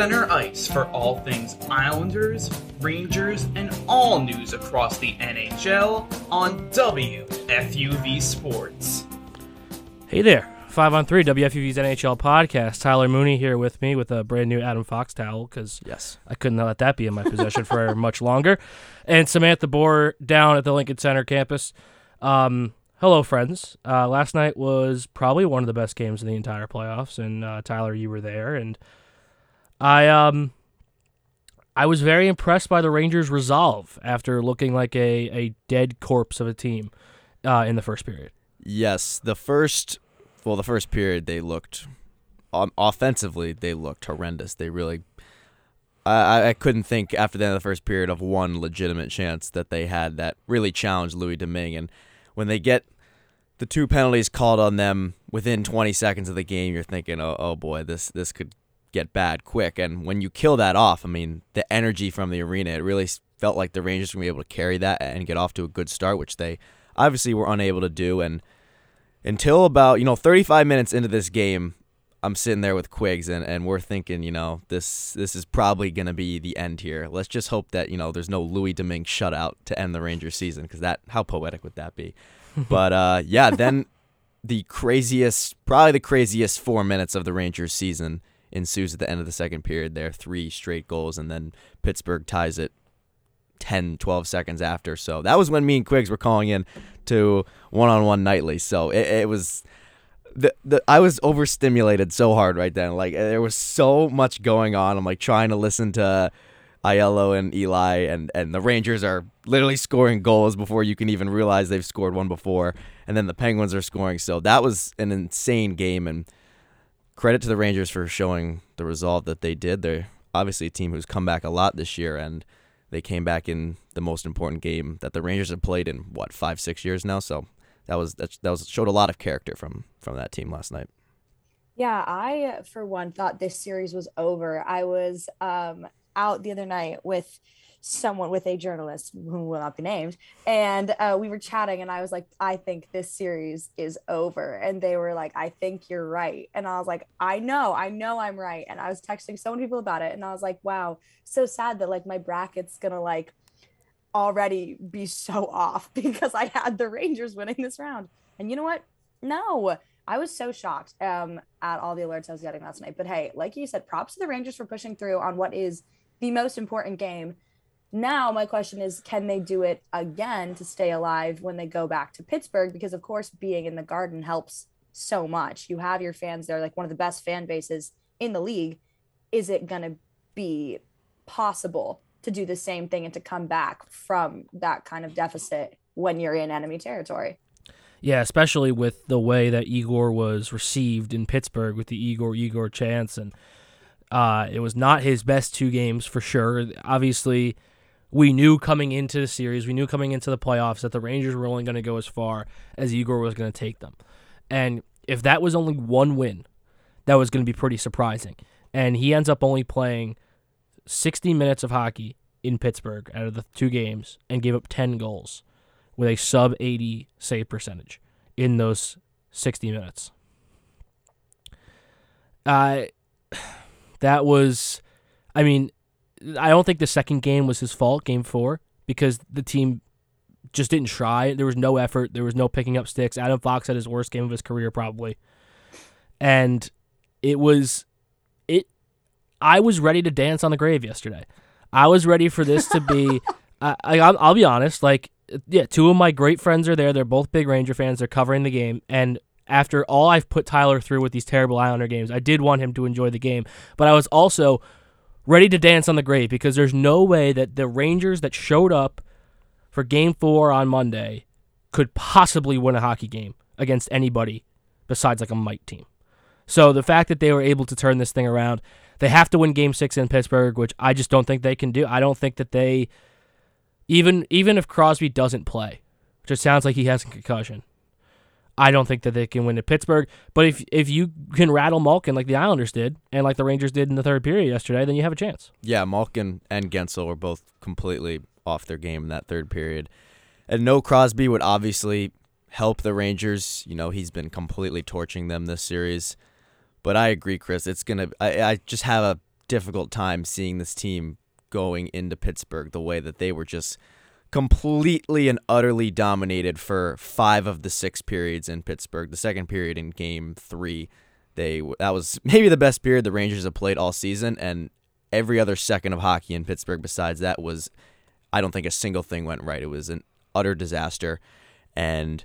Center ice for all things Islanders, Rangers, and all news across the NHL on WFUV Sports. Hey there, five on three WFUV's NHL podcast. Tyler Mooney here with me with a brand new Adam Fox towel because Yes. I couldn't let that be in my possession for much longer. And Samantha Bohr down at the Lincoln Center campus. Um, hello, friends. Uh, last night was probably one of the best games in the entire playoffs, and uh, Tyler, you were there, and I um. I was very impressed by the Rangers' resolve after looking like a, a dead corpse of a team uh, in the first period. Yes. The first, well, the first period they looked, um, offensively they looked horrendous. They really, I I- couldn't think after the end of the first period of one legitimate chance that they had that really challenged Louis Domingue. And when they get the two penalties called on them within 20 seconds of the game, you're thinking, oh, oh boy, this this could get bad quick. And when you kill that off, I mean, the energy from the arena, it really felt like the Rangers were going to be able to carry that and get off to a good start, which they obviously were unable to do. And until about, you know, 35 minutes into this game, I'm sitting there with Quigs and, and we're thinking, you know, this this is probably going to be the end here. Let's just hope that, you know, there's no Louis Domingue shutout to end the Rangers season because that, how poetic would that be? but uh, yeah, then the craziest, probably the craziest four minutes of the Rangers season ensues at the end of the second period. There, three straight goals, and then Pittsburgh ties it 10, 12 seconds after. So that was when me and Quiggs were calling in to one on one nightly. So it, it was. The, the I was overstimulated so hard right then. Like uh, there was so much going on. I'm like trying to listen to Aiello and Eli and and the Rangers are literally scoring goals before you can even realize they've scored one before and then the Penguins are scoring. So that was an insane game and credit to the Rangers for showing the resolve that they did. They're obviously a team who's come back a lot this year and they came back in the most important game that the Rangers have played in what, 5 6 years now. So that was that, that was showed a lot of character from from that team last night. Yeah, I for one thought this series was over. I was um out the other night with someone with a journalist who will not be named. And uh, we were chatting and i was like i think this series is over. And they were like i think you're right. And i was like i know i know i'm right. And i was texting so many people about it and i was like wow so sad that like my bracket's gonna like already be so off because i had the rangers winning this round. And you know what? No I was so shocked um, at all the alerts I was getting last night. But hey, like you said, props to the Rangers for pushing through on what is the most important game. Now, my question is can they do it again to stay alive when they go back to Pittsburgh? Because, of course, being in the garden helps so much. You have your fans there, like one of the best fan bases in the league. Is it going to be possible to do the same thing and to come back from that kind of deficit when you're in enemy territory? Yeah, especially with the way that Igor was received in Pittsburgh with the Igor Igor chance, and uh, it was not his best two games for sure. Obviously, we knew coming into the series, we knew coming into the playoffs that the Rangers were only going to go as far as Igor was going to take them, and if that was only one win, that was going to be pretty surprising. And he ends up only playing 60 minutes of hockey in Pittsburgh out of the two games and gave up 10 goals with a sub 80 save percentage in those 60 minutes. Uh, that was, I mean, I don't think the second game was his fault, game four, because the team just didn't try. There was no effort. There was no picking up sticks. Adam Fox had his worst game of his career, probably. And it was, it, I was ready to dance on the grave yesterday. I was ready for this to be, I, I, I'll I'll be honest, like, yeah, two of my great friends are there. They're both big Ranger fans. They're covering the game. And after all I've put Tyler through with these terrible Islander games, I did want him to enjoy the game. But I was also ready to dance on the grave because there's no way that the Rangers that showed up for game four on Monday could possibly win a hockey game against anybody besides like a might team. So the fact that they were able to turn this thing around, they have to win game six in Pittsburgh, which I just don't think they can do. I don't think that they even even if Crosby doesn't play, which it sounds like he has a concussion, I don't think that they can win at Pittsburgh. But if if you can rattle Malkin like the Islanders did and like the Rangers did in the third period yesterday, then you have a chance. Yeah, Malkin and Guentzel were both completely off their game in that third period. And no Crosby would obviously help the Rangers. You know, he's been completely torching them this series. But I agree, Chris. It's gonna. I, I just have a difficult time seeing this team going into Pittsburgh the way that they were just completely and utterly dominated for five of the six periods in Pittsburgh. The second period in Game Three, they that was maybe the best period the Rangers have played all season, and every other second of hockey in Pittsburgh besides that was, I don't think a single thing went right. It was an utter disaster, and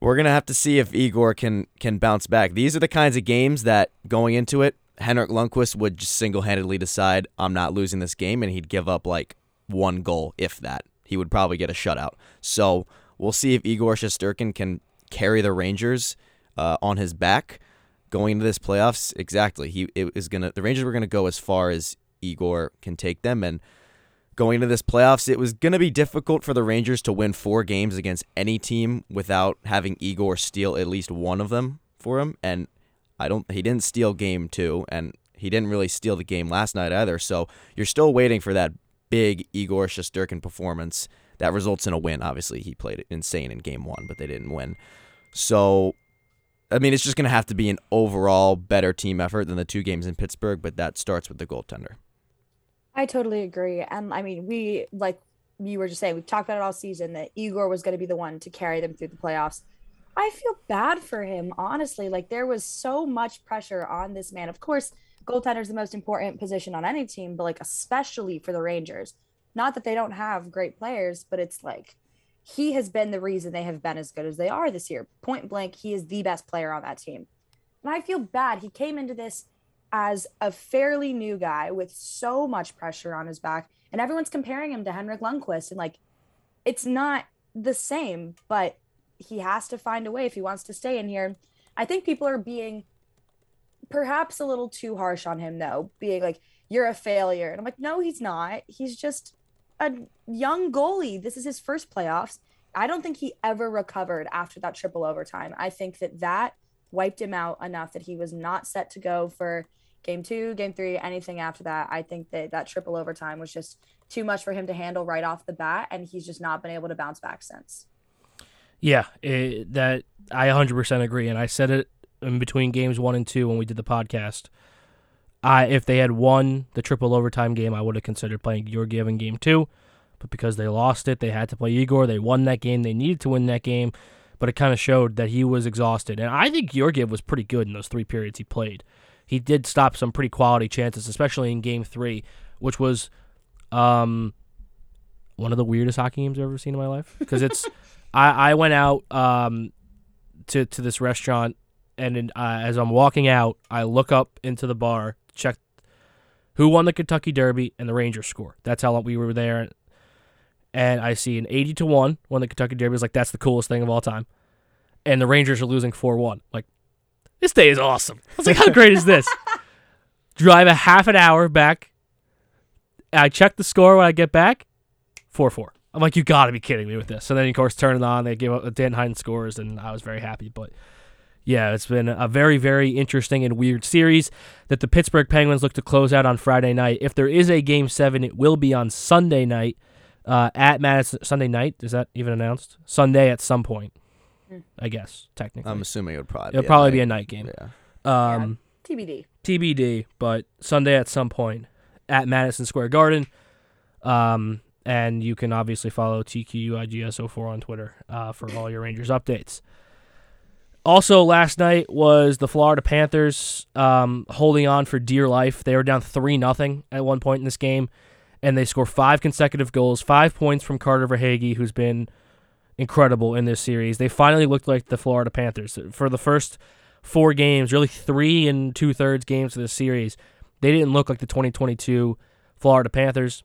we're gonna have to see if Igor can can bounce back. These are the kinds of games that going into it, Henrik Lundqvist would just single handedly decide I'm not losing this game, and he'd give up like one goal, if that. He would probably get a shutout. So we'll see if Igor Shesterkin can carry the Rangers uh, on his back going into this playoffs. Exactly, he is gonna. The Rangers were gonna go as far as Igor can take them, and going into this playoffs, it was to be difficult for the Rangers to win four games against any team without having Igor steal at least one of them for him. And I don't, he didn't steal game two, and he didn't really steal the game last night either. So you're still waiting for that big Igor Shesterkin performance that results in a win. Obviously, he played insane in game one, but they didn't win. So, I mean, it's just going to have to be an overall better team effort than the two games in Pittsburgh, but that starts with the goaltender. I totally agree. And I mean, we like you were just saying, we've talked about it all season that Igor was going to be the one to carry them through the playoffs. I feel bad for him, honestly. Like there was so much pressure on this man. Of course, goaltender is the most important position on any team, but like especially for the Rangers. Not that they don't have great players, but it's like he has been the reason they have been as good as they are this year. Point blank, he is the best player on that team. And I feel bad. He came into this as a fairly new guy with so much pressure on his back, and everyone's comparing him to Henrik Lundqvist, and like, it's not the same, but he has to find a way if he wants to stay in here. I think people are being perhaps a little too harsh on him, though, being like, "You're a failure," and I'm like, "No, he's not. He's just a young goalie. This is his first playoffs." I don't think he ever recovered after that triple overtime. I think that that wiped him out enough that he was not set to go for game two, game three, anything after that. I think that that triple overtime was just too much for him to handle right off the bat, and he's just not been able to bounce back since. Yeah, it, that I 100% agree, and I said it in between games one and two when we did the podcast. I if they had won the triple overtime game, I would have considered playing Georgiev in game two, but because they lost it, they had to play Igor. They won that game. They needed to win that game, but it kind of showed that he was exhausted. And I think Georgiev was pretty good in those three periods he played he did stop some pretty quality chances, especially in Game Three, which was um, one of the weirdest hockey games I've ever seen in my life. Because it's, I, I went out um, to to this restaurant, and in, uh, as I'm walking out, I look up into the bar, check who won the Kentucky Derby, and the Rangers score. That's how long we were there, and I see an 80 to one when the Kentucky Derby. is like that's the coolest thing of all time, and the Rangers are losing four one. Like this day is awesome. I was like, how great is this? Drive a half an hour back. I check the score when I get back. 4 4. I'm like, you got to be kidding me with this. So then, of course, turn it on. They give up the Dan Hines scores, and I was very happy. But yeah, it's been a very, very interesting and weird series that the Pittsburgh Penguins look to close out on Friday night. If there is a game seven, it will be on Sunday night uh, at Madison. Sunday night? Is that even announced? Sunday at some point. I guess technically. I'm assuming it would probably. It'll be probably a be a night. night game. Yeah. Um, TBD. TBD, but Sunday at some point at Madison Square Garden. Um, and you can obviously follow TQUIGS04 on Twitter uh, for all your Rangers updates. Also, last night was the Florida Panthers um, holding on for dear life. They were down 3 nothing at one point in this game, and they score five consecutive goals, five points from Carter Verhaeghe, who's been incredible in this series. They finally looked like the Florida Panthers. For the first four games, really three and two thirds games of this series, they didn't look like the 2022 Florida Panthers.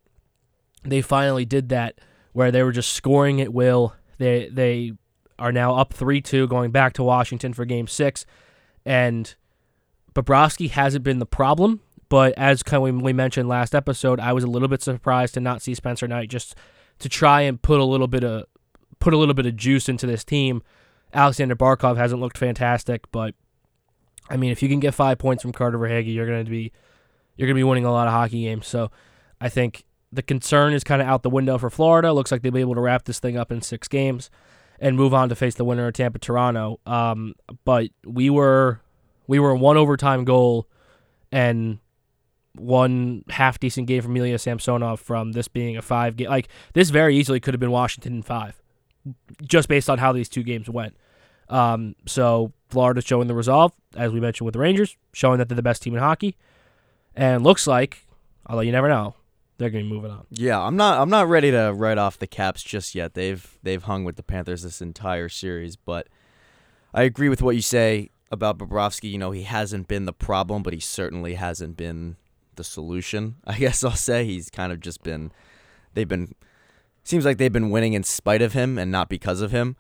They finally did that where they were just scoring at will. They they are now up 3-2 going back to Washington for game 6 and Bobrovsky hasn't been the problem, but as we mentioned last episode, I was a little bit surprised to not see Spencer Knight just to try and put a little bit of put a little bit of juice into this team. Alexander Barkov hasn't looked fantastic, but I mean, if you can get five points from Carter Verhaeghe, you're going to be you're going to be winning a lot of hockey games. So I think the concern is kind of out the window for Florida. Looks like they'll be able to wrap this thing up in six games and move on to face the winner of Tampa Toronto. Um, but we were We were one overtime goal and one half decent game from Ilya Samsonov from this being a five game. Like this very easily could have been Washington in five, just based on how these two games went. Um, so Florida showing the resolve, as we mentioned with the Rangers, showing that they're the best team in hockey, and looks like, although you never know, they're to be moving on. Yeah, I'm not. I'm not ready to write off the Caps just yet. They've they've hung with the Panthers this entire series, but I agree with what you say about Bobrovsky. You know, he hasn't been the problem, but he certainly hasn't been the solution. I guess I'll say he's kind of just been. They've been. Seems like they've been winning in spite of him and not because of him.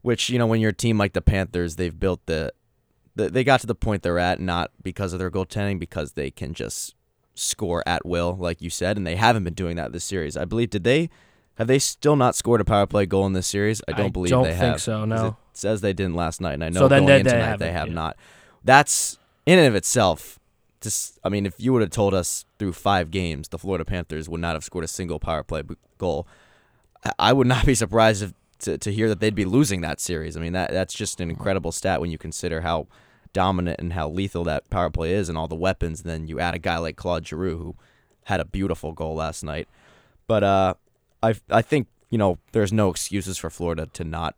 Which you know, when you're a team like the Panthers, they've built the. the they got to the point they're at not because of their goaltending, because they can just score at will, like you said, and they haven't been doing that this series. I believe did they have they still not scored a power play goal in this series? I don't I believe don't they think have. so, 'cause no. It says they didn't last night, and I know So going they- into tonight they haven't, have yeah. not. That's in and of itself. Just, I mean, if you would have told us through five games the Florida Panthers would not have scored a single power play goal, I- I would not be surprised if, to to hear that they'd be losing that series. I mean, that that's just an incredible stat when you consider how dominant and how lethal that power play is and all the weapons. And then you add a guy like Claude Giroux who had a beautiful goal last night. But uh, I I think you know there's no excuses for Florida to not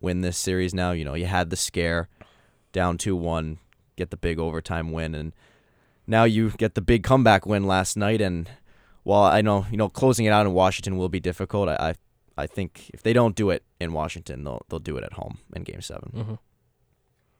win this series now. You know you had the scare, down two one, get the big overtime win, and now you get the big comeback win last night. And while I know you know closing it out in Washington will be difficult, I I, I think if they don't do it in Washington, they'll they'll do it at home in Game 7 hmm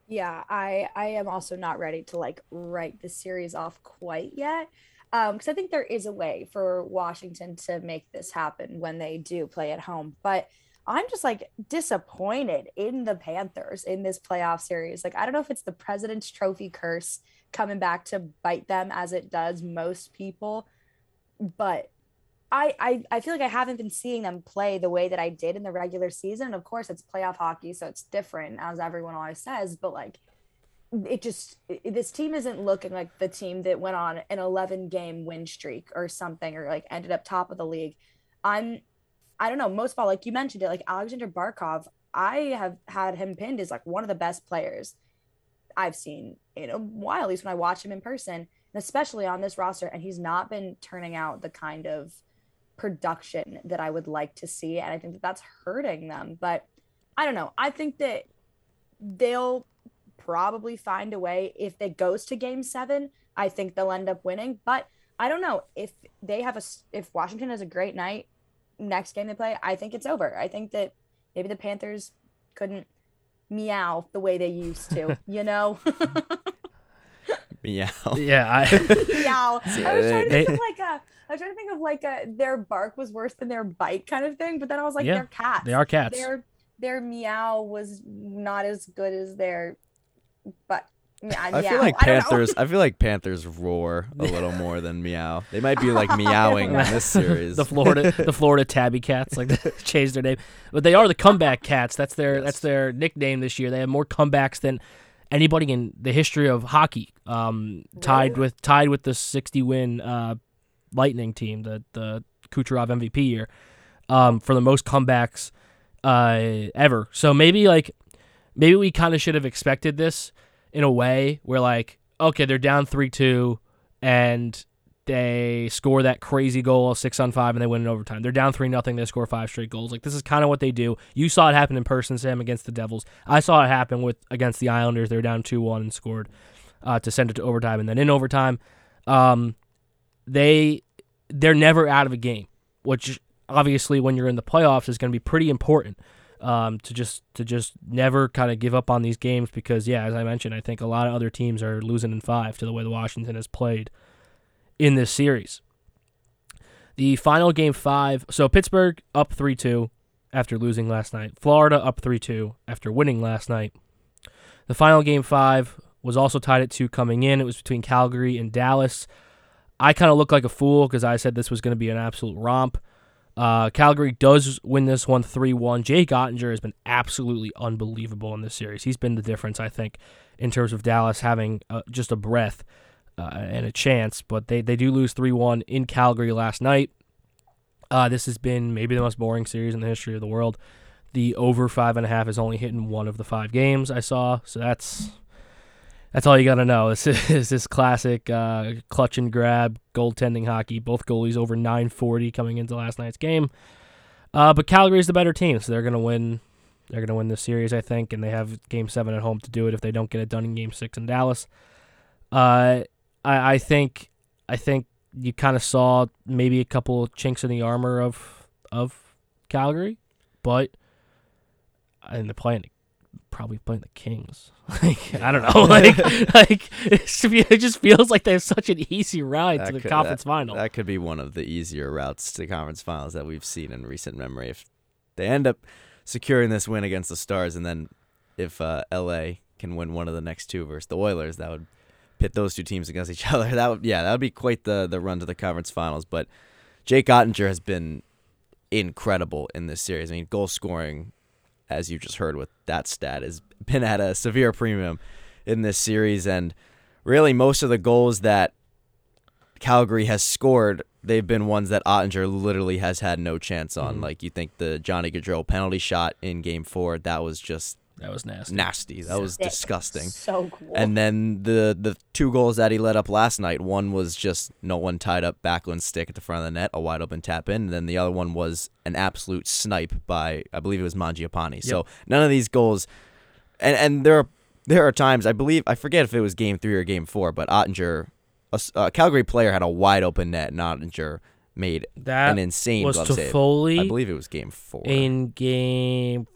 Yeah, I I am also not ready to like write the series off quite yet. Um, because I think there is a way for Washington to make this happen when they do play at home. But I'm just like disappointed in the Panthers in this playoff series. Like, I don't know if it's the President's Trophy curse coming back to bite them as it does most people, but I, I I feel like I haven't been seeing them play the way that I did in the regular season. Of course, it's playoff hockey, so it's different, as everyone always says. But like, it just it- this team isn't looking like the team that went on an 11 game win streak or something, or like ended up top of the league. I'm I don't know. Most of all, like you mentioned it, like Alexander Barkov, I have had him pinned as like one of the best players I've seen in a while, at least when I watch him in person, and especially on this roster. And he's not been turning out the kind of production that I would like to see. And I think that that's hurting them. But I don't know. I think that they'll probably find a way if it goes to game seven. I think they'll end up winning. But I don't know if they have a, if Washington has a great night next game they play, I think it's over. I think that maybe the Panthers couldn't meow the way they used to, you know? meow. Yeah, I, meow. I was trying to They- think of like a. I was trying to think of like a their bark was worse than their bite kind of thing, but then I was like, Yeah, they're cats. they are cats. Their their meow was not as good as their, but yeah, I feel like I. Panthers. I feel like Panthers roar a little more than meow. They might be like meowing in this series. the Florida, the Florida Tabby Cats, like they changed their name, but they are the comeback cats. That's their that's their nickname this year. They have more comebacks than anybody in the history of hockey. Um, tied Really? with tied with the sixty win uh, Lightning team, the the Kucherov MVP year, um, for the most comebacks uh, ever. So maybe like maybe we kind of should have expected this in a way where like okay they're down three two and they score that crazy goal six on five and they win in overtime. They're down three nothing. They score five straight goals. Like this is kind of what they do. You saw it happen in person, Sam, against the Devils. I saw it happen with against the Islanders. They were down two one and scored uh, to send it to overtime, and then in overtime, um, they they're never out of a game, which obviously when you're in the playoffs is going to be pretty important. Um, to just to just never kind of give up on these games because yeah, as I mentioned, I think a lot of other teams are losing in five to the way the Washington has played in this series. The final game five. So Pittsburgh up three two after losing last night. Florida up three two after winning last night. The final game five was also tied at two coming in. It was between Calgary and Dallas. I kind of look like a fool because I said this was going to be an absolute romp. Uh, Calgary does win this one 3 1. Jake Oettinger has been absolutely unbelievable in this series. He's been the difference, I think, in terms of Dallas having uh, just a breath uh, and a chance. But they, they do lose 3 1 in Calgary last night. Uh, this has been maybe the most boring series in the history of the world. The over five and a half is only hitting one of the five games I saw, so that's That's all you got to know. This is this classic uh, clutch and grab goaltending hockey. Both goalies over 940 coming into last night's game. Uh, but Calgary's the better team, so they're going to win. They're going to win this series, I think, and they have Game Seven at home to do it if they don't get it done in Game Six in Dallas. Uh, I, I think I think you kind of saw maybe a couple chinks in the armor of of Calgary, but and they're playing probably playing the Kings. Like I don't know, like like it just feels like they have such an easy ride That to the could- conference final. That could be one of the easier routes to conference finals that we've seen in recent memory. If they end up securing this win against the Stars, and then if uh, LA can win one of the next two versus the Oilers, that would pit those two teams against each other. That would, yeah, that would be quite the the run to the conference finals. But Jake Oettinger has been incredible in this series. I mean, goal scoring, as you just heard with that stat, has been at a severe premium in this series, and really most of the goals that Calgary has scored, they've been ones that Oettinger literally has had no chance on. Mhm. Like you think the Johnny Gaudreau penalty shot in Game Four, that was just that was nasty. nasty. That was Sick. disgusting. So cool. And then the the two goals that he let up last night, one was just no one tied up Backlund's stick at the front of the net, a wide open tap in, and then the other one was an absolute snipe by I believe it was Mangiapane. So none of these goals, and and there are there are times I believe I forget if it was game three or game four, but Oettinger, a Calgary player had a wide open net, and Oettinger made That an insane was glove save. Toffoli I believe it was game four. in game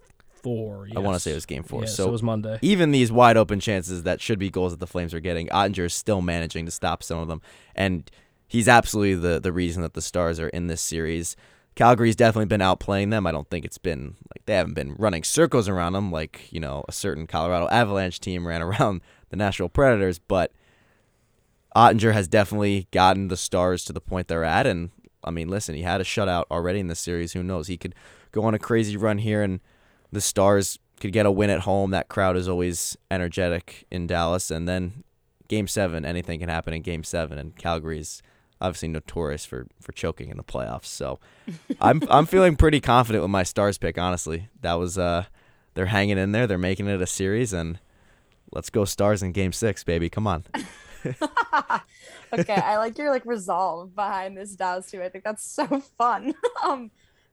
four. I want to say it was game four. Yes, so it was Monday. even these wide open chances that should be goals that the Flames are getting, Oettinger is still managing to stop some of them, and he's absolutely the the reason that the Stars are in this series. Calgary's definitely been outplaying them. I don't think it's been like they haven't been running circles around them like you know a certain Colorado Avalanche team ran around the Nashville Predators, but Oettinger has definitely gotten the Stars to the point they're at, and I mean, listen, he had a shutout already in this series. Who knows? He could go on a crazy run here, and the Stars could get a win at home. That crowd is always energetic in Dallas, and then Game Seven, anything can happen in Game Seven, and Calgary's obviously notorious for for choking in the playoffs. So I'm I'm feeling pretty confident with my Stars pick. Honestly, that was uh they're hanging in there, they're making it a series, and let's go Stars in Game Six, baby. Come on. okay, I like your like resolve behind this Dallas too. I think that's so fun. um,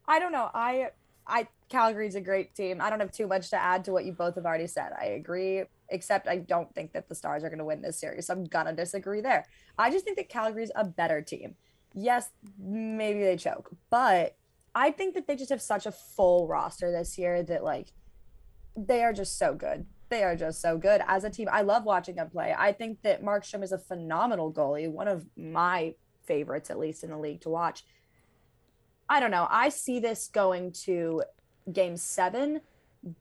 I don't know. I I Calgary's a great team. I don't have too much to add to what you both have already said. I agree, except I don't think that the Stars are going to win this series. So I'm gonna disagree there. I just think that Calgary's a better team. Yes, maybe they choke, but I think that they just have such a full roster this year that like they are just so good. They are just so good as a team. I love watching them play. I think that Markstrom is a phenomenal goalie, one of my favorites, at least in the league to watch. I don't know. I see this going to game seven,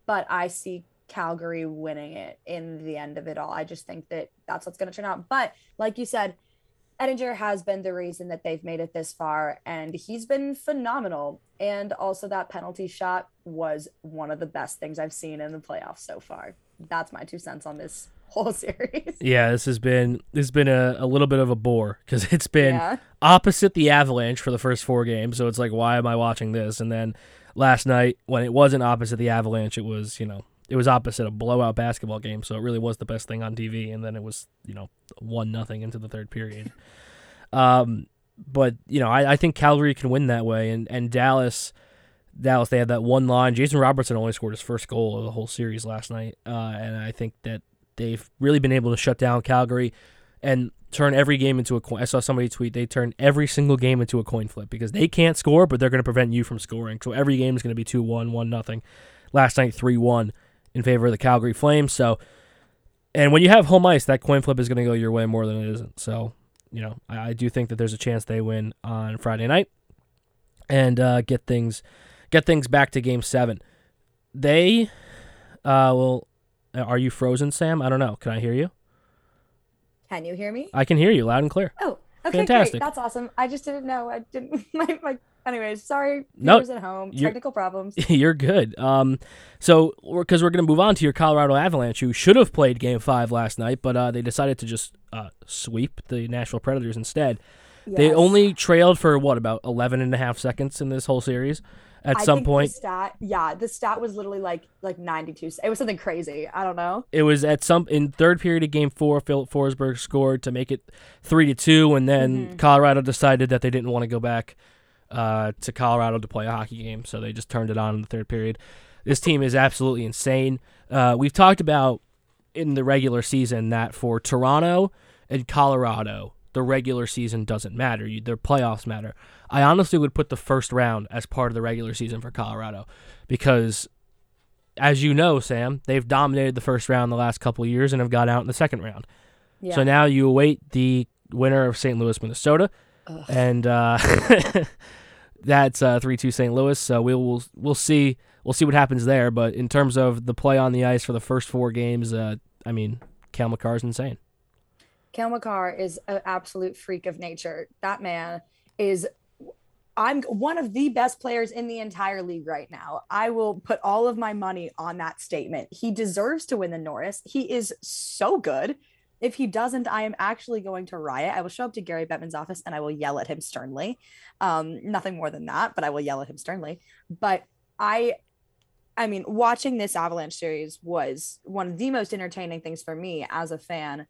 but I see Calgary winning it in the end of it all. I just think that that's what's going to turn out. But like you said, Oettinger has been the reason that they've made it this far, and he's been phenomenal. And also, that penalty shot was one of the best things I've seen in the playoffs so far. That's my two cents on this whole series. Yeah, this has been this has been a, a little bit of a bore because it's been Yeah. opposite the Avalanche for the first four games. So it's like, why am I watching this? And then last night, when it wasn't opposite the Avalanche, it was you know it was opposite a blowout basketball game. So it really was the best thing on TV. And then it was you know one nothing into the third period. um, but you know I, I think Calgary can win that way, and and Dallas. Dallas, they had that one line. Jason Robertson only scored his first goal of the whole series last night, uh, and I think that they've really been able to shut down Calgary and turn every game into a coin. I saw somebody tweet they turn every single game into a coin flip because they can't score, but they're going to prevent you from scoring. So every game is going to be 2 1, 1 nothing. Last night, 3 1 in favor of the Calgary Flames. So, and when you have home ice, that coin flip is going to go your way more than it isn't. So, you know, I, I do think that there's a chance they win on Friday night and uh, get things get things back to game seven. They, uh, well, are you frozen, Sam? I don't know. Can I hear you? Can you hear me? I can hear you loud and clear. Oh, okay, Fantastic. great. That's awesome. I just didn't know. I didn't. My, my anyways, sorry, No, viewers at home. you're- Technical problems. You're good. Um, so because we're, going to move on to your Colorado Avalanche, who should have played Game Five last night, but uh, they decided to just uh, sweep the Nashville Predators instead. They only trailed for what about 11 and a half seconds in this whole series, at I some point. stat, yeah, the stat was literally like like 92. It was something crazy. I don't know. It was at some in third period of game four. Filip Forsberg scored to make it three to two, and then Mhm. Colorado decided that they didn't want to go back uh, to Colorado to play a hockey game, so they just turned it on in the third period. This team is absolutely insane. Uh, we've talked about in the regular season that for Toronto and Colorado, the regular season doesn't matter. You, their playoffs matter. I honestly would put the first round as part of the regular season for Colorado because, as you know, Sam, they've dominated the first round the last couple of years and have got out in the second round. Yeah. So now you await the winner of St. Louis, Minnesota, Ugh. and uh, that's uh, three two St. Louis. So we will we'll see we'll see what happens there. But in terms of the play on the ice for the first four games, uh, I mean, Cale Makar is insane. Cale Makar is an absolute freak of nature. That man is I'm one of the best players in the entire league right now. I will put all of my money on that statement. He deserves to win the Norris. He is so good. If he doesn't, I am actually going to riot. I will show up to Gary Bettman's office and I will yell at him sternly. Um, nothing more than that, but I will yell at him sternly. But I I mean, watching this Avalanche series was one of the most entertaining things for me as a fan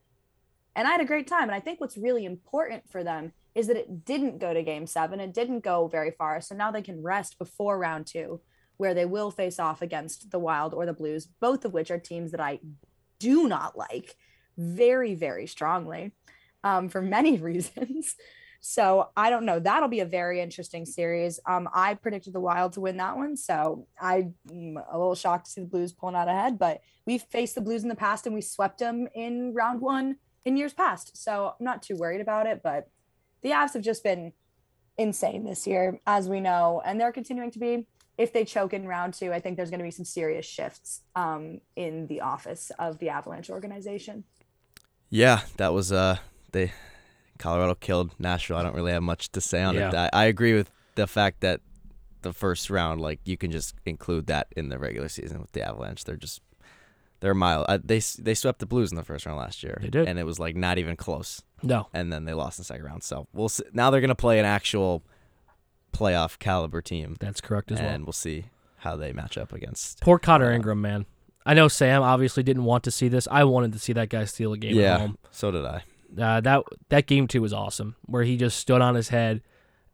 and I had a great time. And I think what's really important for them is that it didn't go to game seven. It didn't go very far. So now they can rest before round two, where they will face off against the Wild or the Blues, both of which are teams that I do not like very, very strongly um, for many reasons. So I don't know. That'll be a very interesting series. Um, I predicted the Wild to win that one, so I'm a little shocked to see the Blues pulling out ahead. But we've faced the Blues in the past, and we swept them in round one in years past. So I'm not too worried about it. But the Avs have just been insane this year, as we know, and they're continuing to be. If they choke in round two, I think there's going to be some serious shifts um, in the office of the Avalanche organization. Yeah, that was uh they Colorado killed Nashville. I don't really have much to say on Yeah. it. I, I agree with the fact that the first round, like you can just include that in the regular season with the Avalanche. They're just they're a mile. Uh, they they swept the Blues in the first round last year. They did. and it was like not even close. No, And then they lost in the second round. So we'll see. now they're gonna play an actual playoff caliber team, that's correct as well. and we'll see how they match up against. Poor Connor Uh, Ingram, man. I know Sam obviously didn't want to see this. I wanted to see that guy steal a game yeah, at home. so did I. Uh, that that game two was awesome, where he just stood on his head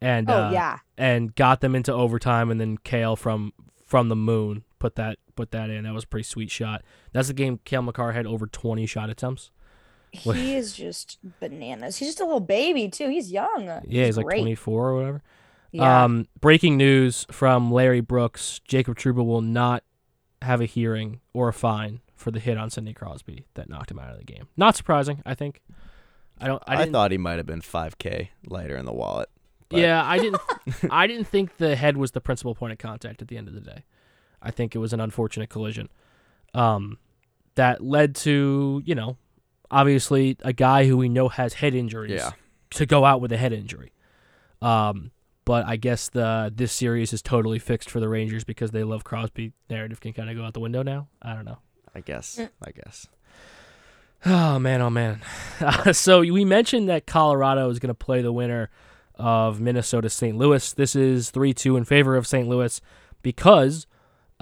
and Oh uh, yeah, and got them into overtime, and then Cale from from the moon put that put that in. That was a pretty sweet shot. That's the game. Cale Makar had over twenty shot attempts. He is just bananas. He's just a little baby too. He's young. Yeah, he's like great. twenty four or whatever. Yeah. Um, breaking news from Larry Brooks: Jacob Trouba will not have a hearing or a fine for the hit on Sidney Crosby that knocked him out of the game. Not surprising, I think. I don't. I, I, thought he might have been 5K lighter in the wallet. but- Yeah, I didn't. I didn't think the head was the principal point of contact at the end of the day. I think it was an unfortunate collision, um, that led to you know, obviously a guy who we know has head injuries. Yeah. To go out with a head injury, um, but I guess the this series is totally fixed for the Rangers because they love Crosby. Narrative can kind of go out the window now. I don't know. I guess. Mm. I guess. Oh man, oh man. so we mentioned that Colorado is going to play the winner of Minnesota St. Louis. This is 3-2 in favor of St. Louis because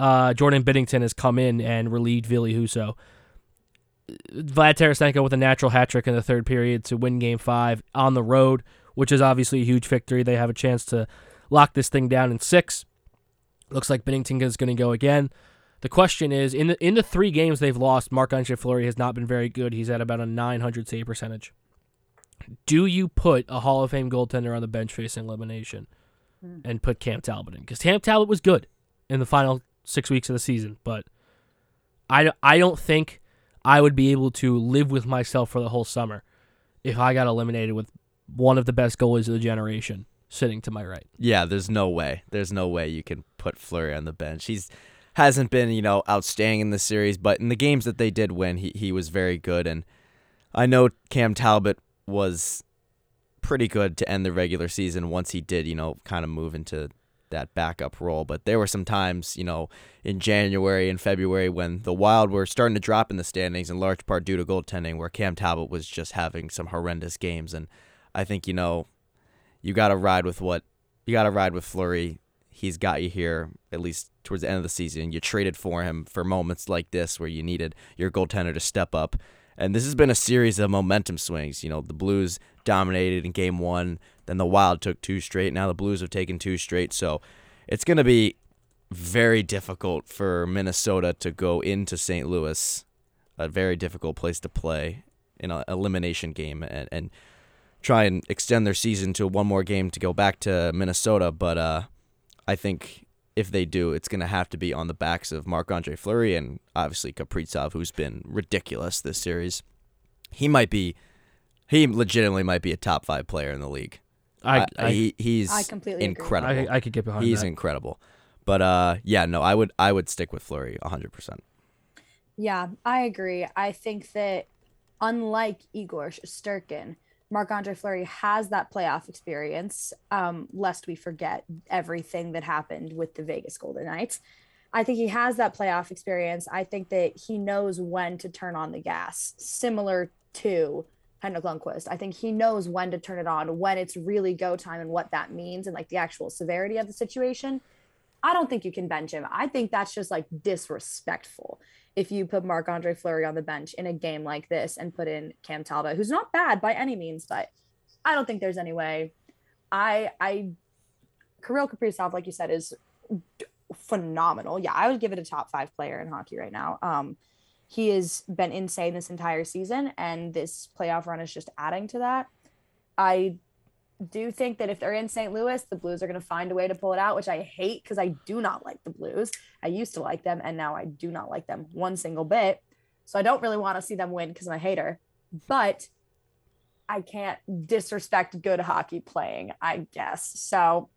uh, Jordan Binnington has come in and relieved Ville Husso. Vlad Tarasenko with a natural hat trick in the third period to win game 5 on the road, which is obviously a huge victory. They have a chance to lock this thing down in 6. Looks like Binnington is going to go again. The question is in the in the three games they've lost, Marc Andre Fleury has not been very good. He's at about a 900 save percentage. Do you put a Hall of Fame goaltender on the bench facing elimination and put Cam Talbot in? Because Cam Talbot was good in the final six weeks of the season, but I, I don't think I would be able to live with myself for the whole summer if I got eliminated with one of the best goalies of the generation sitting to my right. Yeah, there's no way. There's no way you can put Fleury on the bench. He's hasn't been, you know, outstanding in the series, but in the games that they did win, he he was very good and I know Cam Talbot was pretty good to end the regular season once he did, you know, kind of move into that backup role, but there were some times, you know, in January and February when the Wild were starting to drop in the standings in large part due to goaltending where Cam Talbot was just having some horrendous games and I think, you know, you got to ride with what you got to ride with Fleury. he's got you here at least towards the end of the season. You traded for him for moments like this where you needed your goaltender to step up. And this has been a series of momentum swings. You know, the Blues dominated in game one, then the Wild took two straight. Now the Blues have taken two straight. So it's going to be very difficult for Minnesota to go into St. Louis, a very difficult place to play in an elimination game and, and try and extend their season to one more game to go back to Minnesota. But uh, I think if they do, it's going to have to be on the backs of Marc Andre Fleury and obviously Kaprizov, who's been ridiculous this series. He might be, he legitimately might be a top five player in the league. I, I, he, he's I completely agree. incredible. I, I could get behind he's that. incredible. But uh, yeah, no, I would I would stick with Fleury 100. percent Yeah, I agree. I think that unlike Igor Shesterkin, Marc Andre Fleury has that playoff experience, um, lest we forget everything that happened with the Vegas Golden Knights. I think he has that playoff experience. I think that he knows when to turn on the gas, similar to Henrik Lundqvist. I think he knows when to turn it on, when it's really go time and what that means and like the actual severity of the situation. I don't think you can bench him. I think that's just like disrespectful if you put Marc Andre Fleury on the bench in a game like this and put in Cam Talbot, who's not bad by any means, but I don't think there's any way. I I Kirill Kaprizov, like you said, is phenomenal. Yeah, I would give it a top five player in hockey right now. Um, he has been insane this entire season, and this playoff run is just adding to that. I do think that if they're in St. Louis, the Blues are going to find a way to pull it out, which I hate because I do not like the Blues. I used to like them, and now I do not like them one single bit. So I don't really want to see them win because I'm a hater, but I can't disrespect good hockey playing, I guess. So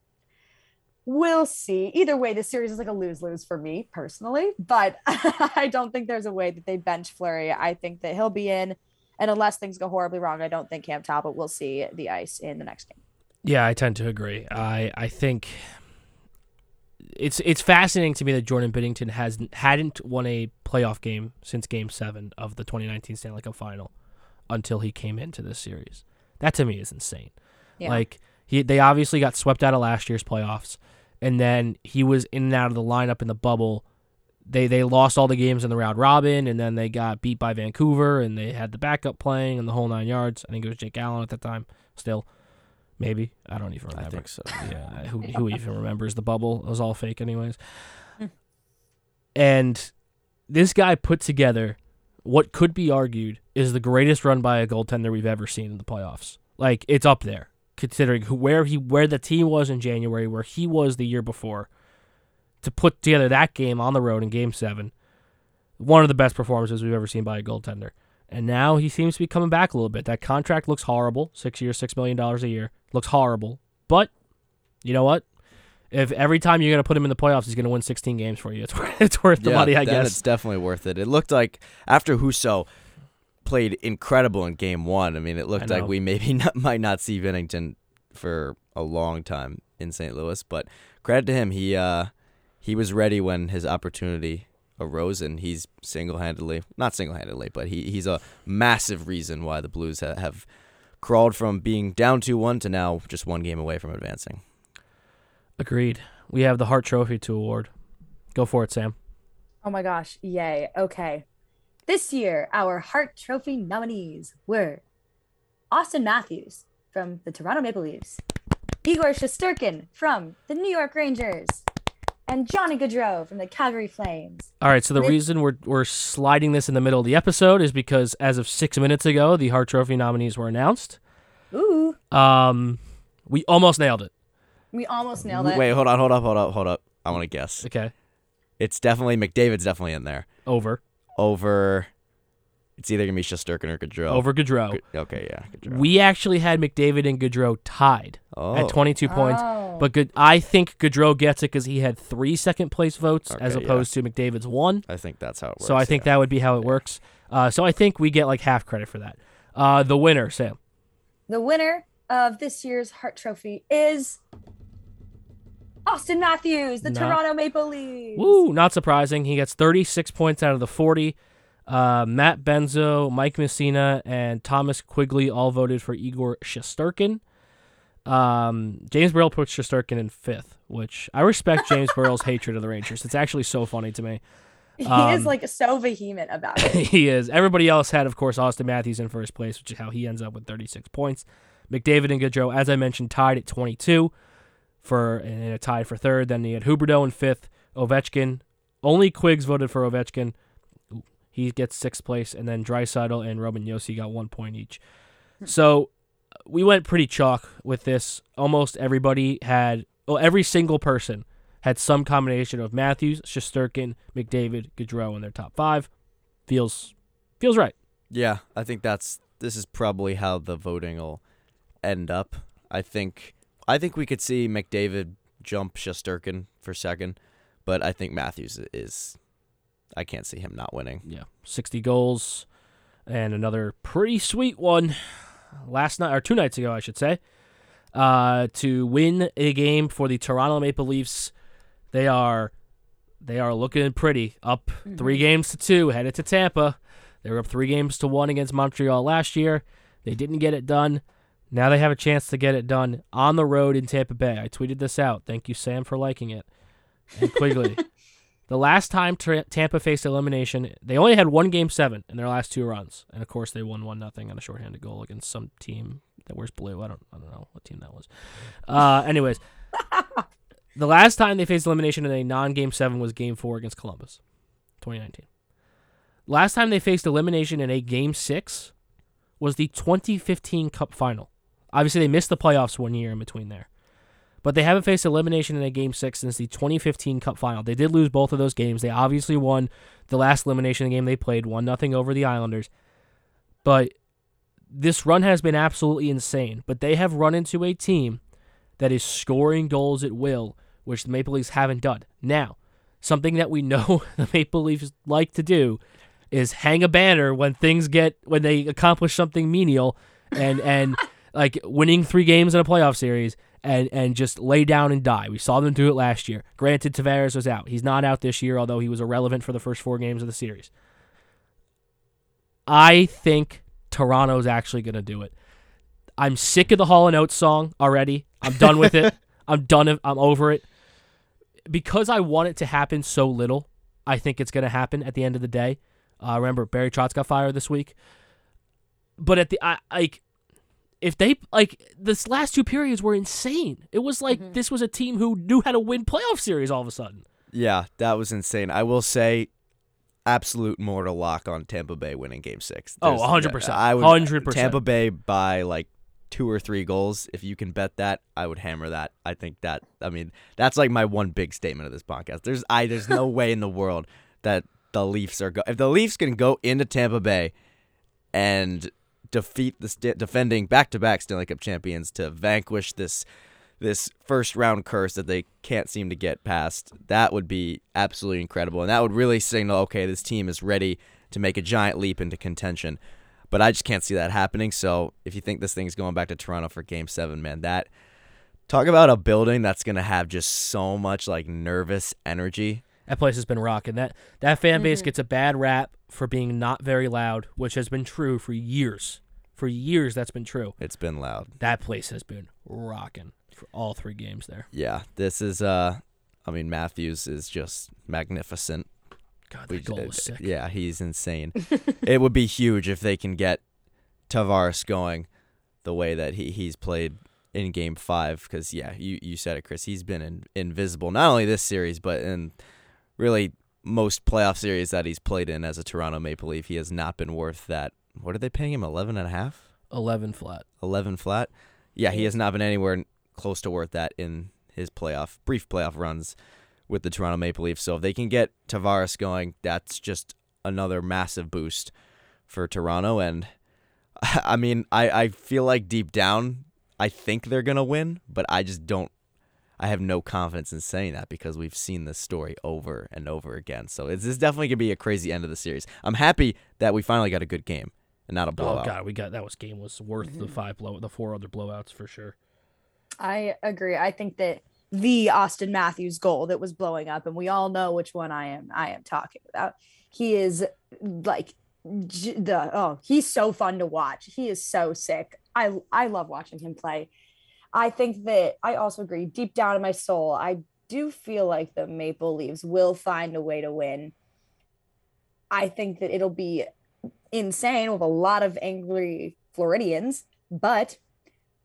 we'll see. Either way, this series is like a lose lose for me personally, but I don't think there's a way that they bench Fleury. I think that he'll be in. And unless things go horribly wrong, I don't think Cam Talbot will see the ice in the next game. Yeah, I tend to agree. I I think it's it's fascinating to me that Jordan Binnington has hadn't won a playoff game since Game Seven of the 2019 Stanley Cup Final until he came into this series. That to me is insane. Yeah. Like he, they obviously got swept out of last year's playoffs, and then he was in and out of the lineup in the bubble. They they lost all the games in the round robin, and then they got beat by Vancouver, and they had the backup playing and the whole nine yards. I think it was Jake Allen at that time. Still, maybe I don't even remember. I think so. Yeah, who who even remembers the bubble? It was all fake, anyways. Hmm. and this guy put together what could be argued is the greatest run by a goaltender we've ever seen in the playoffs. Like it's up there, considering who, where he where the team was in January, where he was the year before. To put together that game on the road in Game Seven, one of the best performances we've ever seen by a goaltender. And now he seems to be coming back a little bit. That contract looks horrible. Six years, six million dollars a year. Looks horrible. But you know what? If every time you're gonna put him in the playoffs, he's gonna win 16 games for you. It's worth, it's worth the yeah, money, I guess. it's definitely worth it. It looked like after Husso played incredible in Game One. I mean, it looked like we maybe not, might not see Binnington for a long time in St. Louis. But credit to him, he uh, he was ready when his opportunity arose, and he's single-handedly, not single-handedly, but he he's a massive reason why the Blues ha- have crawled from being down two one to now just one game away from advancing. Agreed. We have the Hart Trophy to award. Go for it, Sam. Oh my gosh, yay. Okay. This year, our Hart Trophy nominees were Auston Matthews from the Toronto Maple Leafs, Igor Shesterkin from the New York Rangers, and Johnny Gaudreau from the Calgary Flames. All right, so the With- reason we're we're sliding this in the middle of the episode is because as of six minutes ago, the Hart Trophy nominees were announced. Ooh, Um, we almost nailed it. we almost nailed it. Wait, hold on, hold up, hold up, hold up. I want to guess. Okay, It's definitely McDavid's definitely in there. over, Over, it's either gonna be Shesterkin or Gaudreau. over Gaudreau. Good- Okay, yeah. Gaudreau. We actually had McDavid and Gaudreau tied oh. at 22 points, Oh. but good. I think Gaudreau gets it because he had three second place votes as Okay, yeah. opposed to McDavid's one. I think that's how it works. so I think yeah. that would be how it works. Uh, so I think we get like half credit for that. Uh, the winner, Sam. The winner of this year's Hart Trophy is Auston Matthews, the Not- Toronto Maple Leafs. Woo! Not surprising. He gets 36 points out of the 40. Uh, Matt Benzo, Mike Messina, and Thomas Quigley all voted for Igor Shesterkin. Um, James Burrell puts Shesterkin in fifth, which I respect James Burrell's hatred of the Rangers. It's actually so funny to me. He Um, is like so vehement about it. he is. Everybody else had, of course, Auston Matthews in first place, which is how he ends up with 36 points. McDavid and Gaudreau, as I mentioned, tied at 22 for and a tie for third. Then he had Huberdeau in fifth, Ovechkin. Only Quiggs voted for Ovechkin. He gets sixth place, and then Draisaitl and Roman Josi got one point each. So we went pretty chalk with this. Almost everybody had, well, every single person had some combination of Matthews, Shesterkin, McDavid, Gaudreau in their top five. Feels feels right. Yeah, I think that's this is probably how the voting will end up. I think I think we could see McDavid jump Shesterkin for second, but I think Matthews is. I can't see him not winning. Yeah, 60 goals and another pretty sweet one last night or two nights ago, I should say. Uh, to win a game for the Toronto Maple Leafs, they are they are looking pretty. Up three games to two, headed to Tampa. They were up three games to one against Montreal last year. They didn't get it done. Now they have a chance to get it done on the road in Tampa Bay. I tweeted this out. Thank you, Sam, for liking it. And Quigley. the last time Tra- Tampa faced elimination, they only had one game seven in their last two runs, and of course they won one nothing on a shorthanded goal against some team that wears blue. I don't, I don't know what team that was. Uh, anyways, the last time they faced elimination in a non-game seven was Game Four against Columbus, 2019. Last time they faced elimination in a Game Six was the 2015 Cup Final. Obviously, they missed the playoffs one year in between there. But they haven't faced elimination in a game six since the 2015 Cup Final. They did lose both of those games. They obviously won the last elimination game they played, one nothing over the Islanders. But this run has been absolutely insane. But they have run into a team that is scoring goals at will, which the Maple Leafs haven't done. Now, something that we know the Maple Leafs like to do is hang a banner when things get when they accomplish something menial and and like winning three games in a playoff series and and just lay down and die. We saw them do it last year. Granted, Tavares was out. He's not out this year, although he was irrelevant for the first four games of the series. I think Toronto's actually going to do it. I'm sick of the Hall and Oates song already. I'm done with it. I'm done. I'm over it. Because I want it to happen so little, I think it's going to happen at the end of the day. Uh, remember, Barry Trotz got fired this week. But at the I like if they like this last two periods were insane. It was like mm-hmm. this was a team who knew how to win playoff series all of a sudden. Yeah, that was insane. I will say, absolute mortal lock on Tampa Bay winning Game Six. Oh, There's- 100%. I would 100%. Tampa Bay by like two or three goals. If you can bet that, I would hammer that. I think that. I mean, that's like my one big statement of this podcast. There's I. There's no way in the world that the Leafs are go. If the Leafs can go into Tampa Bay and defeat the st- defending back-to-back Stanley Cup champions to vanquish this this first round curse that they can't seem to get past. That would be absolutely incredible, and that would really signal okay, this team is ready to make a giant leap into contention. But I just can't see that happening. So if you think this thing's going back to Toronto for Game Seven, man, that talk about a building that's gonna have just so much like nervous energy. That place has been rocking. That that fan base mm-hmm. gets a bad rap for being not very loud, which has been true for years. For years, that's been true. It's been loud. That place has been rocking for all three games there. Yeah, this is uh, I mean Matthews is just magnificent. God, We- goal uh, was sick. Yeah, he's insane. it would be huge if they can get Tavares going the way that he, he's played in game five. Because, yeah, you, you said it, Chris. He's been in, invisible, not only this series, but in really most playoff series that he's played in as a Toronto Maple Leaf. He has not been worth that. What are they paying him? 11 and a half? Eleven flat. 11 flat? Yeah, he has not been anywhere close to worth that in his playoff, brief playoff runs with the Toronto Maple Leafs. So if they can get Tavares going, that's just another massive boost for Toronto. And I mean, I, I feel like deep down, I think they're going to win, but I just don't. I have no confidence in saying that because we've seen this story over and over again. So it's, this is definitely going to be a crazy end of the series. I'm happy that we finally got a good game and not a oh, blowout. Oh god, we got that was game was worth the mm-hmm. five blow the four other blowouts for sure. I agree. I think that the Auston Matthews goal that was blowing up, and we all know which one I am. I am talking about. He is like the oh, he's so fun to watch. He is so sick. I I love watching him play. I think that I also agree deep down in my soul, I do feel like the Maple Leaves will find a way to win. I think that it'll be insane with a lot of angry Floridians, but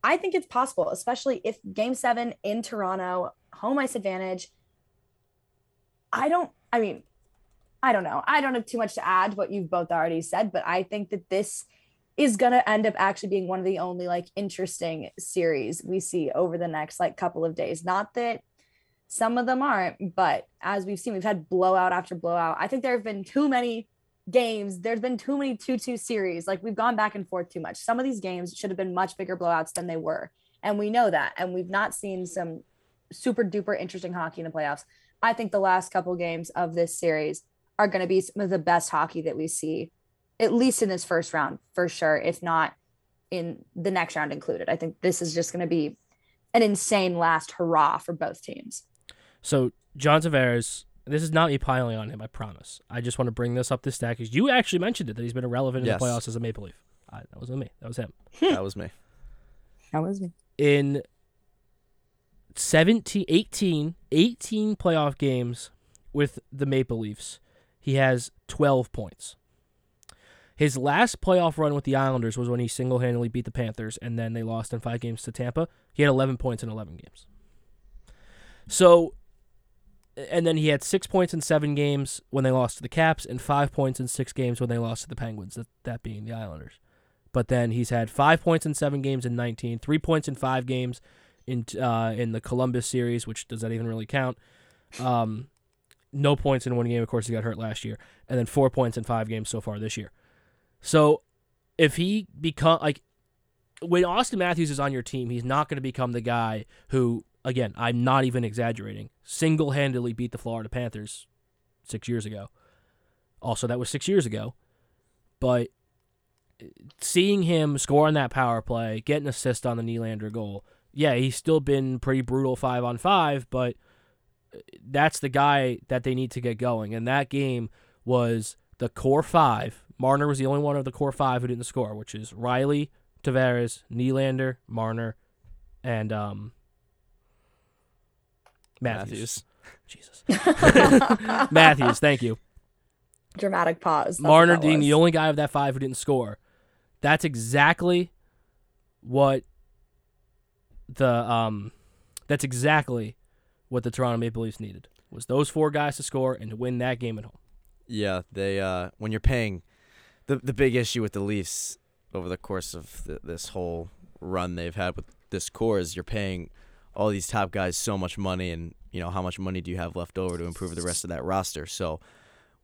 I think it's possible, especially if game seven in Toronto, home ice advantage. I don't, I mean, I don't know. I don't have too much to add what you've both already said, but I think that this is going to end up actually being one of the only like interesting series we see over the next like couple of days. Not that some of them aren't, but as we've seen, we've had blowout after blowout. I think there have been too many games. There's been too many 2 2 series. Like we've gone back and forth too much. Some of these games should have been much bigger blowouts than they were. And we know that. And we've not seen some super duper interesting hockey in the playoffs. I think the last couple games of this series are going to be some of the best hockey that we see at least in this first round for sure, if not in the next round included. I think this is just going to be an insane last hurrah for both teams. So John Tavares, this is not me piling on him. I promise. I just want to bring this up to stack because you actually mentioned it that he's been irrelevant Yes. in the playoffs as a Maple Leaf. I, that wasn't me. That was him. that was me. That was me. in 17 18 18 playoff games with the Maple Leafs he has 12 points his last playoff run with the Islanders was when he single-handedly beat the Panthers and then they lost in 5 games to Tampa he had 11 points in 11 games so and then he had 6 points in 7 games when they lost to the Caps and 5 points in 6 games when they lost to the Penguins that, that being the Islanders but then he's had five points in seven games in 19, three points in five games in uh, in the Columbus series, which does that even really count? Um, no points in one game. Of course, he got hurt last year, and then four points in five games so far this year. So, if he become like when Auston Matthews is on your team, he's not going to become the guy who, again, I'm not even exaggerating, single handedly beat the Florida Panthers six years ago. Also, that was six years ago, but seeing him score on that power play, get an assist on the Nylander goal. Yeah, he's still been pretty brutal five on five, but that's the guy that they need to get going. And that game was the core five. Marner was the only one of the core five who didn't score, which is Rielly, Tavares, Nylander, Marner, and um, Matthews. Jesus. Matthews, thank you. Dramatic pause. That's Marner that being the only guy of that five who didn't score. That's exactly what the um that's exactly what the Toronto Maple Leafs needed. Was those four guys to score and to win that game at home. Yeah, they uh, when you're paying the the big issue with the Leafs over the course of th this whole run they've had with this core is you're paying all these top guys so much money, and you know how much money do you have left over to improve the rest of that roster? So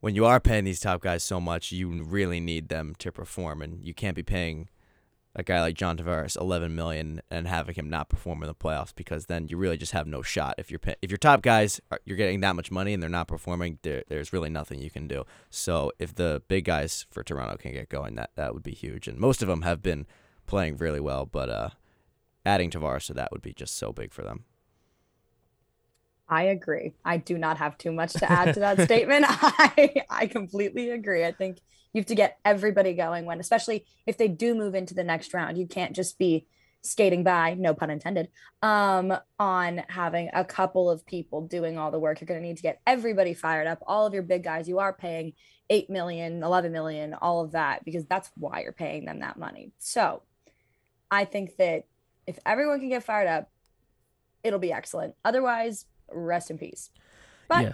when you are paying these top guys so much, you really need them to perform, and you can't be paying a guy like John Tavares 11 million and having him not perform in the playoffs because then you really just have no shot. If you're pay- if your top guys are, you're getting that much money and they're not performing, there, there's really nothing you can do. So if the big guys for Toronto can get going, that that would be huge. And most of them have been playing really well, but uh, adding Tavares to that would be just so big for them. I agree. I do not have too much to add to that statement. I I completely agree. I think you have to get everybody going when, especially if they do move into the next round. You can't just be skating by, no pun intended, um, on having a couple of people doing all the work. You're going to need to get everybody fired up. All of your big guys, you are paying 8 million, 11 million, all of that, because that's why you're paying them that money. So I think that if everyone can get fired up, it'll be excellent. Otherwise, rest in peace. But Yeah.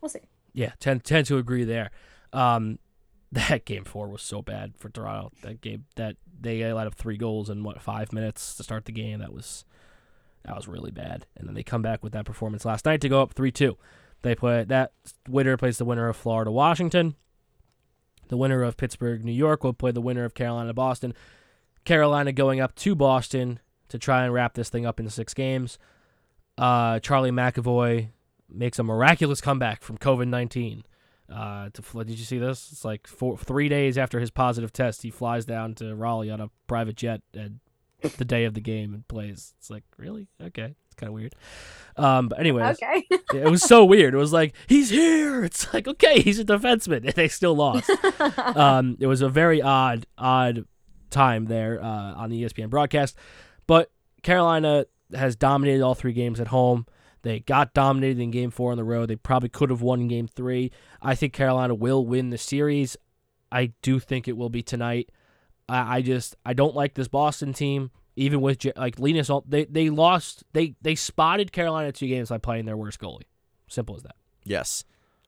we'll see. Yeah, tend tend to agree there. Um, that game four was so bad for Toronto. That game that they let up three goals in what five minutes to start the game. That was that was really bad. And then they come back with that performance last night to go up three two. They play that winner plays the winner of Florida Washington. The winner of Pittsburgh New York will play the winner of Carolina Boston. Carolina going up to Boston to try and wrap this thing up in six games. Uh, Charlie McAvoy makes a miraculous comeback from COVID nineteen. Uh, to did you see this? It's like four, three days after his positive test, he flies down to Raleigh on a private jet and the day of the game and plays. It's like really okay. It's kind of weird. Um, but anyways, Okay. it was so weird. It was like he's here. It's like okay, he's a defenseman, and they still lost. um, it was a very odd, odd time there uh, on the ESPN broadcast. But Carolina has dominated all three games at home. They got dominated in game four on the road. They probably could have won game three. I think Carolina will win the series. I do think it will be tonight. I, I just I don't like this Boston team. Even with like Linus, they they lost. They they spotted Carolina two games by playing their worst goalie. Simple as that. Yes,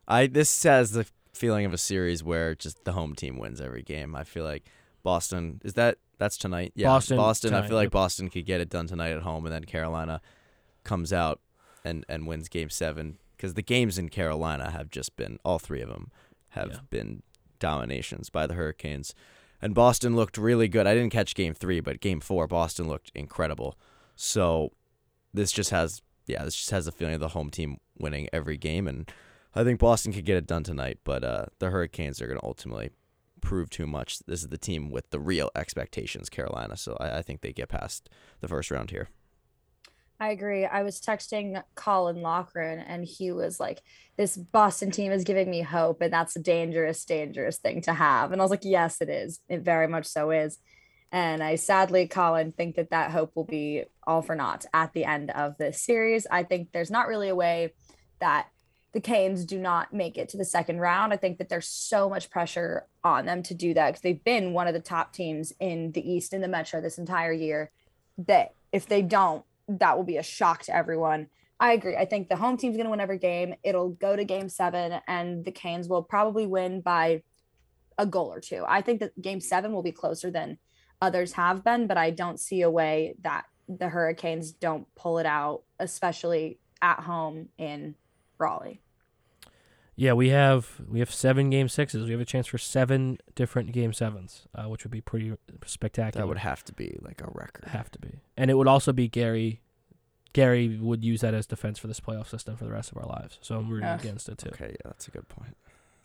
I this has the feeling of a series where just the home team wins every game. I feel like Boston is that that's tonight. Yeah, Boston, Boston. I feel like yep. Boston could get it done tonight at home, and then Carolina comes out and and wins Game Seven because the games in Carolina have just been all three of them have Yeah. been dominations by the Hurricanes. And Boston looked really good. I didn't catch game three, but game four, Boston looked incredible. So this just has, yeah, this just has a feeling of the home team winning every game. And I think Boston could get it done tonight, but uh, the Hurricanes are going to ultimately prove too much. This is the team with the real expectations, Carolina. So I, I think they get past the first round here. I agree. I was texting Colin Lochran and he was like, This Boston team is giving me hope, and that's a dangerous, dangerous thing to have. And I was like, Yes, it is. It very much so is. And I sadly, Colin, think that that hope will be all for naught at the end of this series. I think there's not really a way that the Canes do not make it to the second round. I think that there's so much pressure on them to do that because they've been one of the top teams in the East in the Metro this entire year. That if they don't, that will be a shock to everyone. I agree. I think the home team's going to win every game. It'll go to game seven, and the Canes will probably win by a goal or two. I think that game seven will be closer than others have been, but I don't see a way that the Hurricanes don't pull it out, especially at home in Raleigh. Yeah, we have we have seven game sixes. We have a chance for seven different game sevens, uh, which would be pretty spectacular. That would have to be like a record. have to be, and it would also be Gary. Gary would use that as defense for this playoff system for the rest of our lives. So I'm rooting Ugh. against it too. Okay, yeah, that's a good point.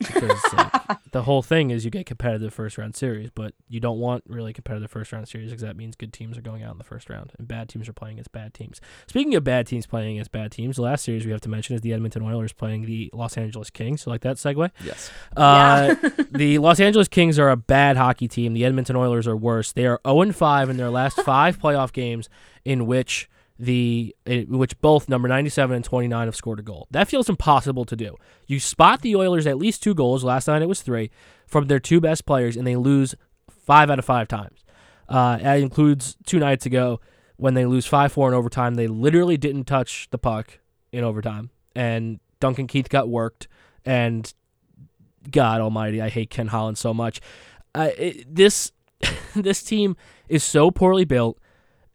Because like, the whole thing is you get competitive first round series, but you don't want really competitive first round series because that means good teams are going out in the first round and bad teams are playing against bad teams. Speaking of bad teams playing against bad teams, the last series we have to mention is the Edmonton Oilers playing the Los Angeles Kings. You like that segue? Yes. Uh, the Los Angeles Kings are a bad hockey team. The Edmonton Oilers are worse. They are 0 5 in their last five playoff games in which the which both number 97 and 29 have scored a goal. That feels impossible to do. You spot the Oilers at least two goals. Last night it was three from their two best players, and they lose five out of five times. Uh, that includes two nights ago when they lose 5 4 in overtime. They literally didn't touch the puck in overtime, and Duncan Keith got worked. And God Almighty, I hate Ken Holland so much. Uh, it, this this team is so poorly built,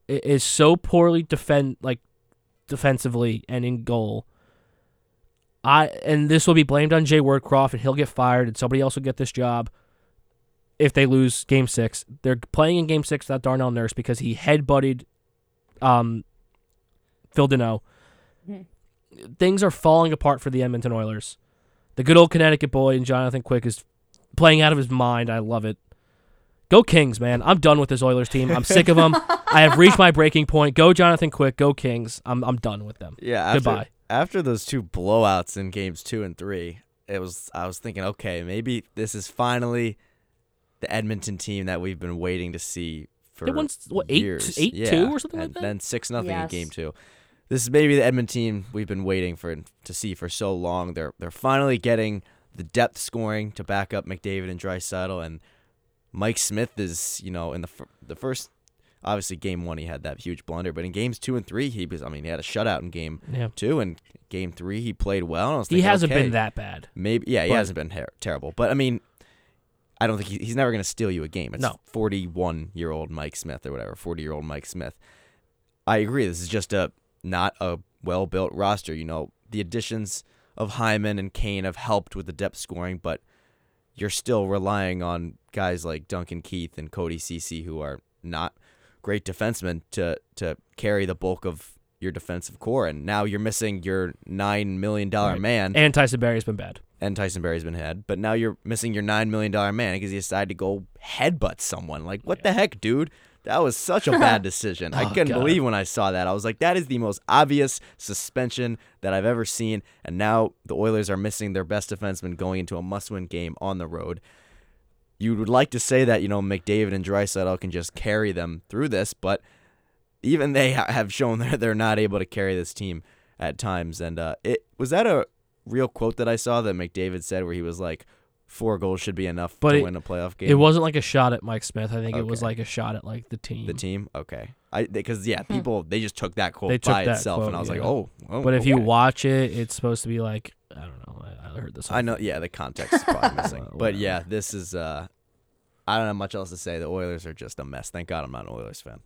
is so poorly defend like defensively and in goal. I and this will be blamed on Jay Woodcroft, and he'll get fired, and somebody else will get this job if they lose Game Six. They're playing in Game Six without Darnell Nurse because he headbutted um, Phil Danault. Mhm. Things are falling apart for the Edmonton Oilers. The good old Connecticut boy and Jonathan Quick is playing out of his mind. I love it. Go Kings, man. I'm done with this Oilers team. I'm sick of them. I have reached my breaking point. Go Jonathan Quick. Go Kings. I'm I'm done with them. Yeah. After, Goodbye. After those two blowouts in games two and three, it was I was thinking, okay, maybe this is finally the Edmonton team that we've been waiting to see for They won, what, eight- years. eight yeah. two or something like and that? Then six nothing in game two. This is maybe the Edmonton team we've been waiting for to see for so long. They're they're finally getting the depth scoring to back up McDavid and Draisaitl, and Mike Smith is you know in the fir- the first obviously game one he had that huge blunder, but in games two and three he was I mean he had a shutout in game Yeah. two and game three he played well. And I was He thinking, hasn't okay, been that bad. Maybe yeah, he hasn't been ter- terrible, but I mean, I don't think he, he's never going to steal you a game. It's No. forty-one year old Mike Smith or whatever, forty year old Mike Smith. I agree. This is just a not a well built roster. You know, the additions of Hyman and Kane have helped with the depth scoring, but you're still relying on guys like Duncan Keith and Cody Ceci who are not great defensemen to to carry the bulk of your defensive core. And now you're missing your nine million dollar Right. man And Tyson Barrie's been bad. and Tyson Barrie's been had, but now you're missing your nine million dollar man because he decided to go headbutt someone. Like, what the heck, dude? That was such a bad decision. I Oh, couldn't God. believe when I saw that. I was like, that is the most obvious suspension that I've ever seen. And now the Oilers are missing their best defenseman going into a must-win game on the road. You would like to say that you know McDavid and Draisaitl can just carry them through this, but even they ha- have shown that they're not able to carry this team at times. And uh, it was that a real quote that I saw that McDavid said where he was like, four goals should be enough But to it- win a playoff game. It wasn't like a shot at Mike Smith. I think it was like a shot at like the team. the team. Okay, I because yeah, Hmm. people they just took that quote They took by that itself, quote, and I was like, oh, oh, But if you watch it, it's supposed to be like I don't know. I, I heard this. I know, yeah, the context is probably missing. Uh, but yeah, this is. uh I don't have much else to say. The Oilers are just a mess. Thank God I'm not an Oilers fan.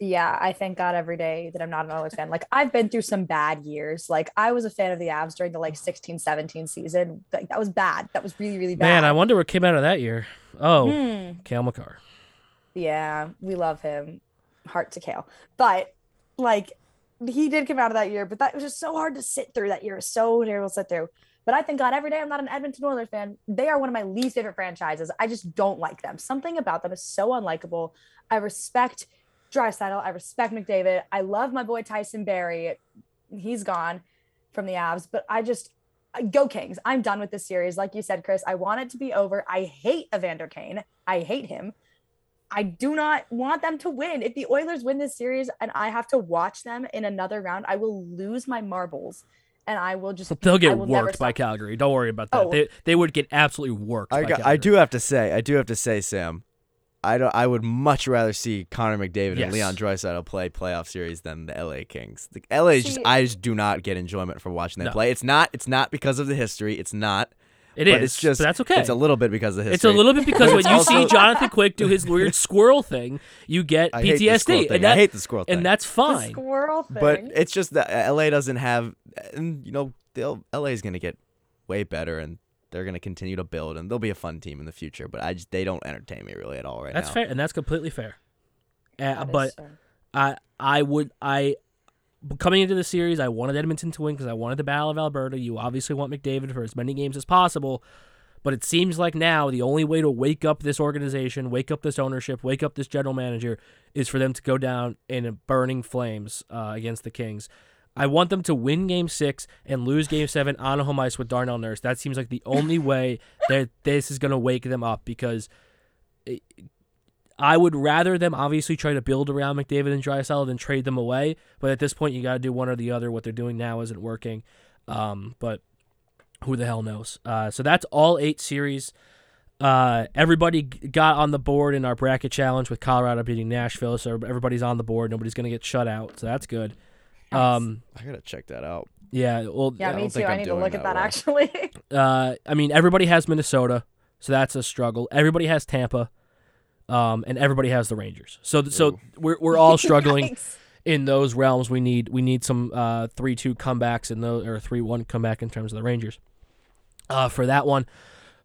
Yeah, I thank God every day that I'm not an Oilers fan. Like I've been through some bad years. Like I was a fan of the Avs during the like 16 17 season. Like that was bad. That was really really bad. Man, I wonder what came out of that year. Oh, Hmm. Cale Makar. Yeah, we love him. Hart to Cale. But like he did come out of that year, but that was just so hard to sit through that year. Was so terrible to sit through. But I thank God every day I'm not an Edmonton Oilers fan. They are one of my least favorite franchises. I just don't like them. Something about them is so unlikable. I respect Draisaitl. I respect McDavid. I love my boy Tyson Barrie. He's gone from the Avs, but I just go Kings. I'm done with this series. Like you said, Chris, I want it to be over. I hate Evander Kane. I hate him. I do not want them to win. If the Oilers win this series and I have to watch them in another round, I will lose my marbles and I will just They'll get worked by. Calgary. Don't worry about that. Oh. They they would get absolutely worked. I by got, I do have to say, I do have to say, Sam, I don't. I would much rather see Connor McDavid Yes. and Leon Draisaitl play playoff series than the LA Kings. The LA is just, See- I just do not get enjoyment from watching them No. play. It's not. It's not because of the history. It's not. It but is. it's just. but that's okay. It's a little bit because of the history. It's a little bit because when it's you see Jonathan Quick do his weird squirrel thing, you get I hate the PTSD, thing. and that, I hate the squirrel thing. and that's fine. The fine. squirrel thing. But it's just that LA doesn't have, and you know, they'll LA is gonna get way better, and they're gonna continue to build, and they'll be a fun team in the future. But I just they don't entertain me really at all right That's now. That's fair, and that's completely fair. Uh, That is but so- I I would I coming into the series, I wanted Edmonton to win because I wanted the Battle of Alberta. You obviously want McDavid for as many games as possible, but it seems like now the only way to wake up this organization, wake up this ownership, wake up this general manager is for them to go down in burning flames uh, against the Kings. I want them to win Game Six and lose Game Seven on home ice with Darnell Nurse. That seems like the only way that this is going to wake them up because I would rather them obviously try to build around McDavid and Draisaitl than trade them away. But at this point, you got to do one or the other. What they're doing now isn't working. Um, but who the hell knows? Uh, so that's all eight series. Uh, everybody got on the board in our bracket challenge with Colorado beating Nashville. So everybody's on the board. Nobody's going to get shut out. So that's good. Um, I gotta check that out. yeah. Well, yeah, I me don't too. think I I'm need to look at that that actually. uh, I mean, everybody has Minnesota, so that's a struggle. Everybody has Tampa, um, and everybody has the Rangers. So, so we're we're all struggling in those realms. We need we need some uh three two comebacks in those or three one comeback in terms of the Rangers, uh, for that one.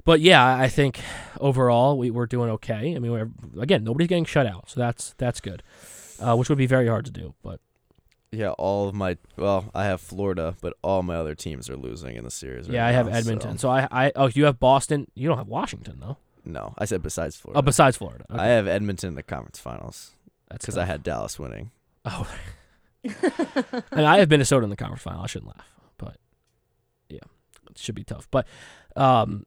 But yeah, I think overall we we're doing okay. I mean, we're, again, nobody's getting shut out, so that's that's good, uh, which would be very hard to do. But Yeah, all of my well, I have Florida, but all my other teams are losing in the series. right yeah, I have now, Edmonton. so- So I I oh you have Boston. You don't have Washington though. No, I said besides Florida. Oh, besides Florida. I have Edmonton in the conference finals That's because I had Dallas winning. Oh. and I have Minnesota in the conference final. I shouldn't laugh, but yeah, it should be tough. But um,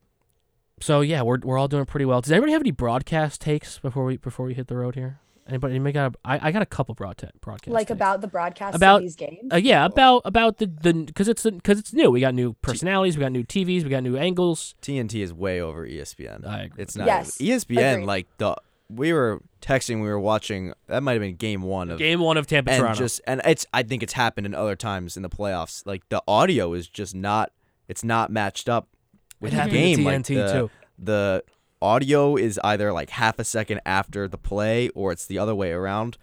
so yeah, we're we're all doing pretty well. Does anybody have any broadcast takes before we before we hit the road here? Anybody? Anybody got? A, I, I got a couple broadcast broadcast like takes. about the broadcast About- of these games. Uh, yeah, about about the the because it's because it's new. We got new personalities. We got new TVs. We got new angles. TNT is way over ESPN. I agree. It's not. Yes, ESPN agreed. like the we were texting. We were watching. That might have been game one of Game one of Tampa and Toronto. just and it's. I think it's happened in other times in the playoffs. Like the audio is just not. It's not matched up with it the game. to like TNT the, too. the audio is either like half a second after the play or it's the other way around.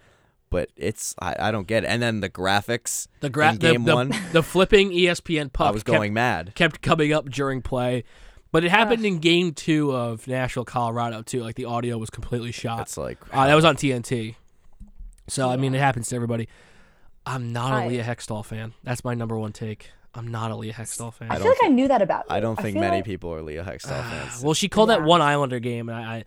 But it's I, I don't get it. And then the graphics. The gra- in the, game the, one, the flipping ESPN puck I was kept- going mad. kept coming up during play. But it happened in game two of Nashville, Colorado, too. Like the audio was completely shot. It's like Uh, that was on TNT. So, I mean, it happens to everybody. I'm not a I- Leah Hextall fan. That's my number one take. I'm not a Leah Hextall fan. I, I feel don't like I knew that about. I don't think feel many like- people are Leah Hextall ah, fans. well, she called that one Islander game, and I, I,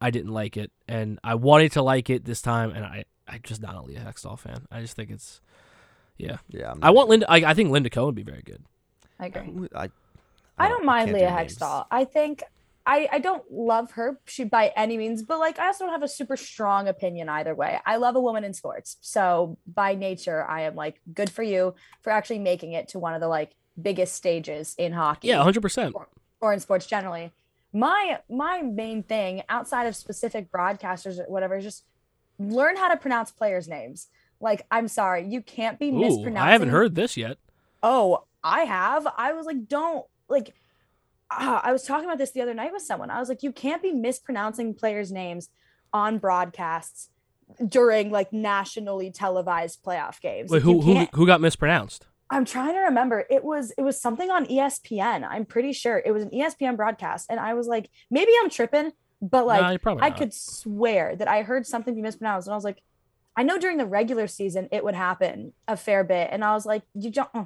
I didn't like it. And I wanted to like it this time, and I, I'm just not a Leah Hextall fan. I just think it's, yeah. yeah, I'm I want Linda. I, I think Linda Cohn would be very good. I agree. I, I don't mind can't Leah names. Hextall. I think I, I don't love her she by any means, but like I also don't have a super strong opinion either way. I love a woman in sports. So by nature, I am like good for you for actually making it to one of the like biggest stages in hockey. Yeah, 100%. or in sports generally. My my main thing outside of specific broadcasters or whatever is just learn how to pronounce players' names. Like, I'm sorry, you can't be Ooh, mispronouncing. I haven't heard this yet. Oh, I have. I was like, don't like. Ah, I was talking about this the other night with someone. I was like, you can't be mispronouncing players' names on broadcasts during like nationally televised playoff games. Wait, who who who got mispronounced? I'm trying to remember. It was it was something on ESPN. I'm pretty sure it was an ESPN broadcast, and I was like, maybe I'm tripping, but like I could swear that I heard something be mispronounced, and I was like, I know during the regular season it would happen a fair bit, and I was like, you don't uh,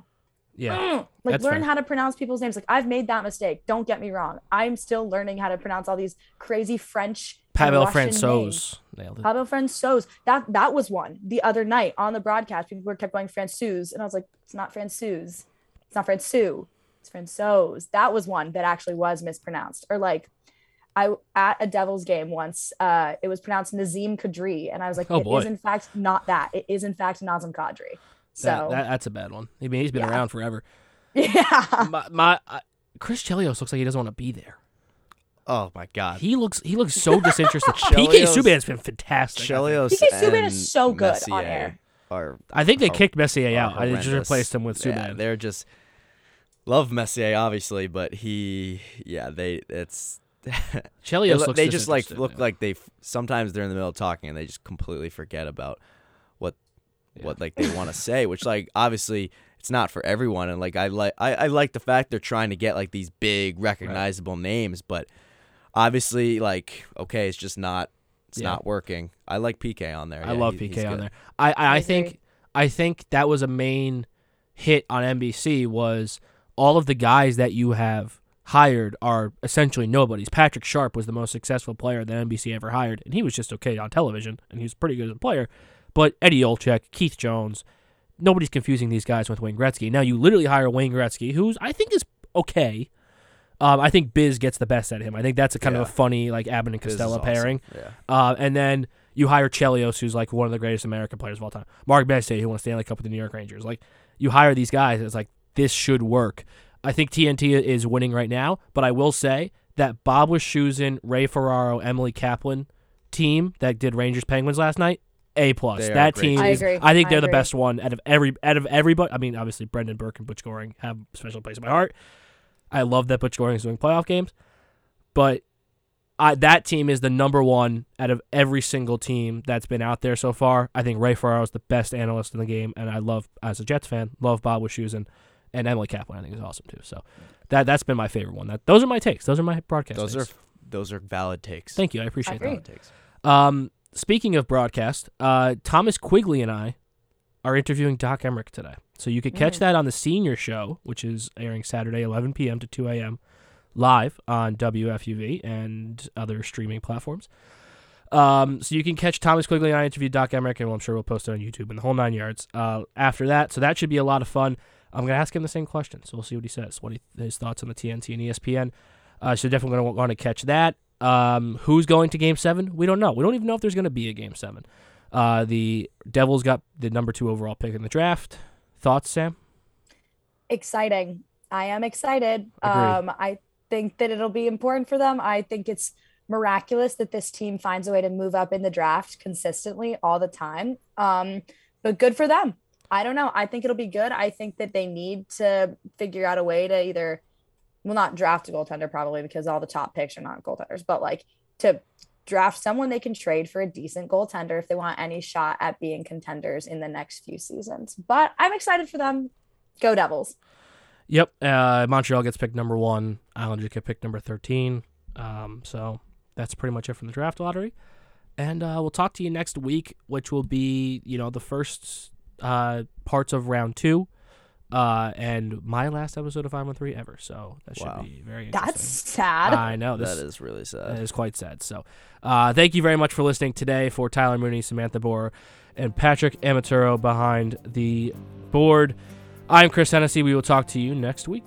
Yeah. mm, like learn fair. how to pronounce people's names. Like I've made that mistake. Don't get me wrong. I'm still learning how to pronounce all these crazy French. Pavel. Francouz nailed it. Pavel Francouz. That that was one the other night on the broadcast. People were kept going Francouz, and I was like, it's not Francouz. It's not Francouz. It's Francouz. That was one that actually was mispronounced. Or like, I at a Devils game once, uh, it was pronounced Nazem Kadri, and I was like, Oh, it boy. is in fact not that. It is in fact Nazem Kadri. So That, that, that's a bad one. I mean, he's been Yeah. around forever. yeah, my, my uh, Chris Chelios looks like he doesn't want to be there. Oh my God. He looks he looks so disinterested. PK Subban's been fantastic. Chelios PK Subban is so good on air. Are I think they hor- kicked Messier are out. I just replaced him with Yeah, Subban. they're just love Messier obviously, but he yeah they it's Chelios they, looks they just like look yeah. like they sometimes they're in the middle of talking and they just completely forget about what what like they want to say, which like obviously it's not for everyone and like I like I, I like the fact they're trying to get like these big recognizable names, but obviously like okay, it's just not it's Yeah. not working. I like PK on there. I Yeah, love he- PK on good. there. I, I, I I think. I think that was a main hit on NBC was all of the guys that you have hired are essentially nobodies. Patrick Sharp was the most successful player that NBC ever hired, and he was just okay on television, and he was pretty good as a player. But Eddie Olczyk, Keith Jones, nobody's confusing these guys with Wayne Gretzky. Now you literally hire Wayne Gretzky, who's I think is okay. Um, I think Biz gets the best at him. I think that's a kind of a funny like Abbott and Costello awesome. pairing. Yeah. Uh, and then you hire Chelios, who's like one of the greatest American players of all time. Mark Messier, who won a Stanley Cup with the New York Rangers. Like you hire these guys, it's like this should work. I think TNT is winning right now, but I will say that Bob Wischusen, Ray Ferraro, Emily Kaplan team that did Rangers Penguins last night, A plus. They That team, team. I is, agree. I think I they're the agree. best one out of every out of everybody. I mean, obviously Brendan Burke and Butch Goring have a special place in my heart. I love that Butch Goring is doing playoff games, but I, that team is the number one out of every single team that's been out there so far. I think Ray Ferraro is the best analyst in the game, and I love, as a Jets fan, love Bob Wischusen and Emily Kaplan. I think is awesome too. So that that's been my favorite one. That those are my takes. Those are my broadcast. Those takes. are those are valid takes. Thank you. I appreciate agree. that. Valid takes. Um, speaking of broadcast, uh, Thomas Quigley and I are interviewing Doc Emrick today. So you could catch Mm. that on the senior show, which is airing Saturday, 11 p.m. to 2 a.m. live on WFUV and other streaming platforms. Um, so you can catch Thomas Quigley and I interview Doc Emrick, and I'm sure we'll post it on YouTube and the whole nine yards. Uh, after that, so that should be a lot of fun. I'm gonna ask him the same question, so we'll see what he says, what he, his thoughts on the TNT and ESPN. Uh, so definitely gonna want to catch that. Um, who's going to Game Seven? We don't know. We don't even know if there's gonna be a Game Seven. Uh, the Devils got the number two overall pick in the draft. Thoughts, Sam? exciting. I am excited. Um, I think that it'll be important for them. I think it's miraculous that this team finds a way to move up in the draft consistently all the time. Um, but good for them. I don't know. I think it'll be good. I think that they need to figure out a way to either, well, not draft a goaltender probably because all the top picks are not goaltenders, but like to draft someone they can trade for a decent goaltender if they want any shot at being contenders in the next few seasons. But I'm excited for them. Go Devils. Yep. Uh, Montreal gets picked number one. Islanders get picked number thirteen. Um, so that's pretty much it from the draft lottery. And uh, we'll talk to you next week, which will be you know the first uh, parts of round two, uh, and my last episode of Five One Three ever. So that should Wow. be very interesting. That's sad. I know this That is really sad. It is quite sad. So, uh, thank you very much for listening today. For Tyler Mooney, Samantha Boer, and Patrick Amaturo behind the board. I'm Chris Hennessy. We will talk to you next week.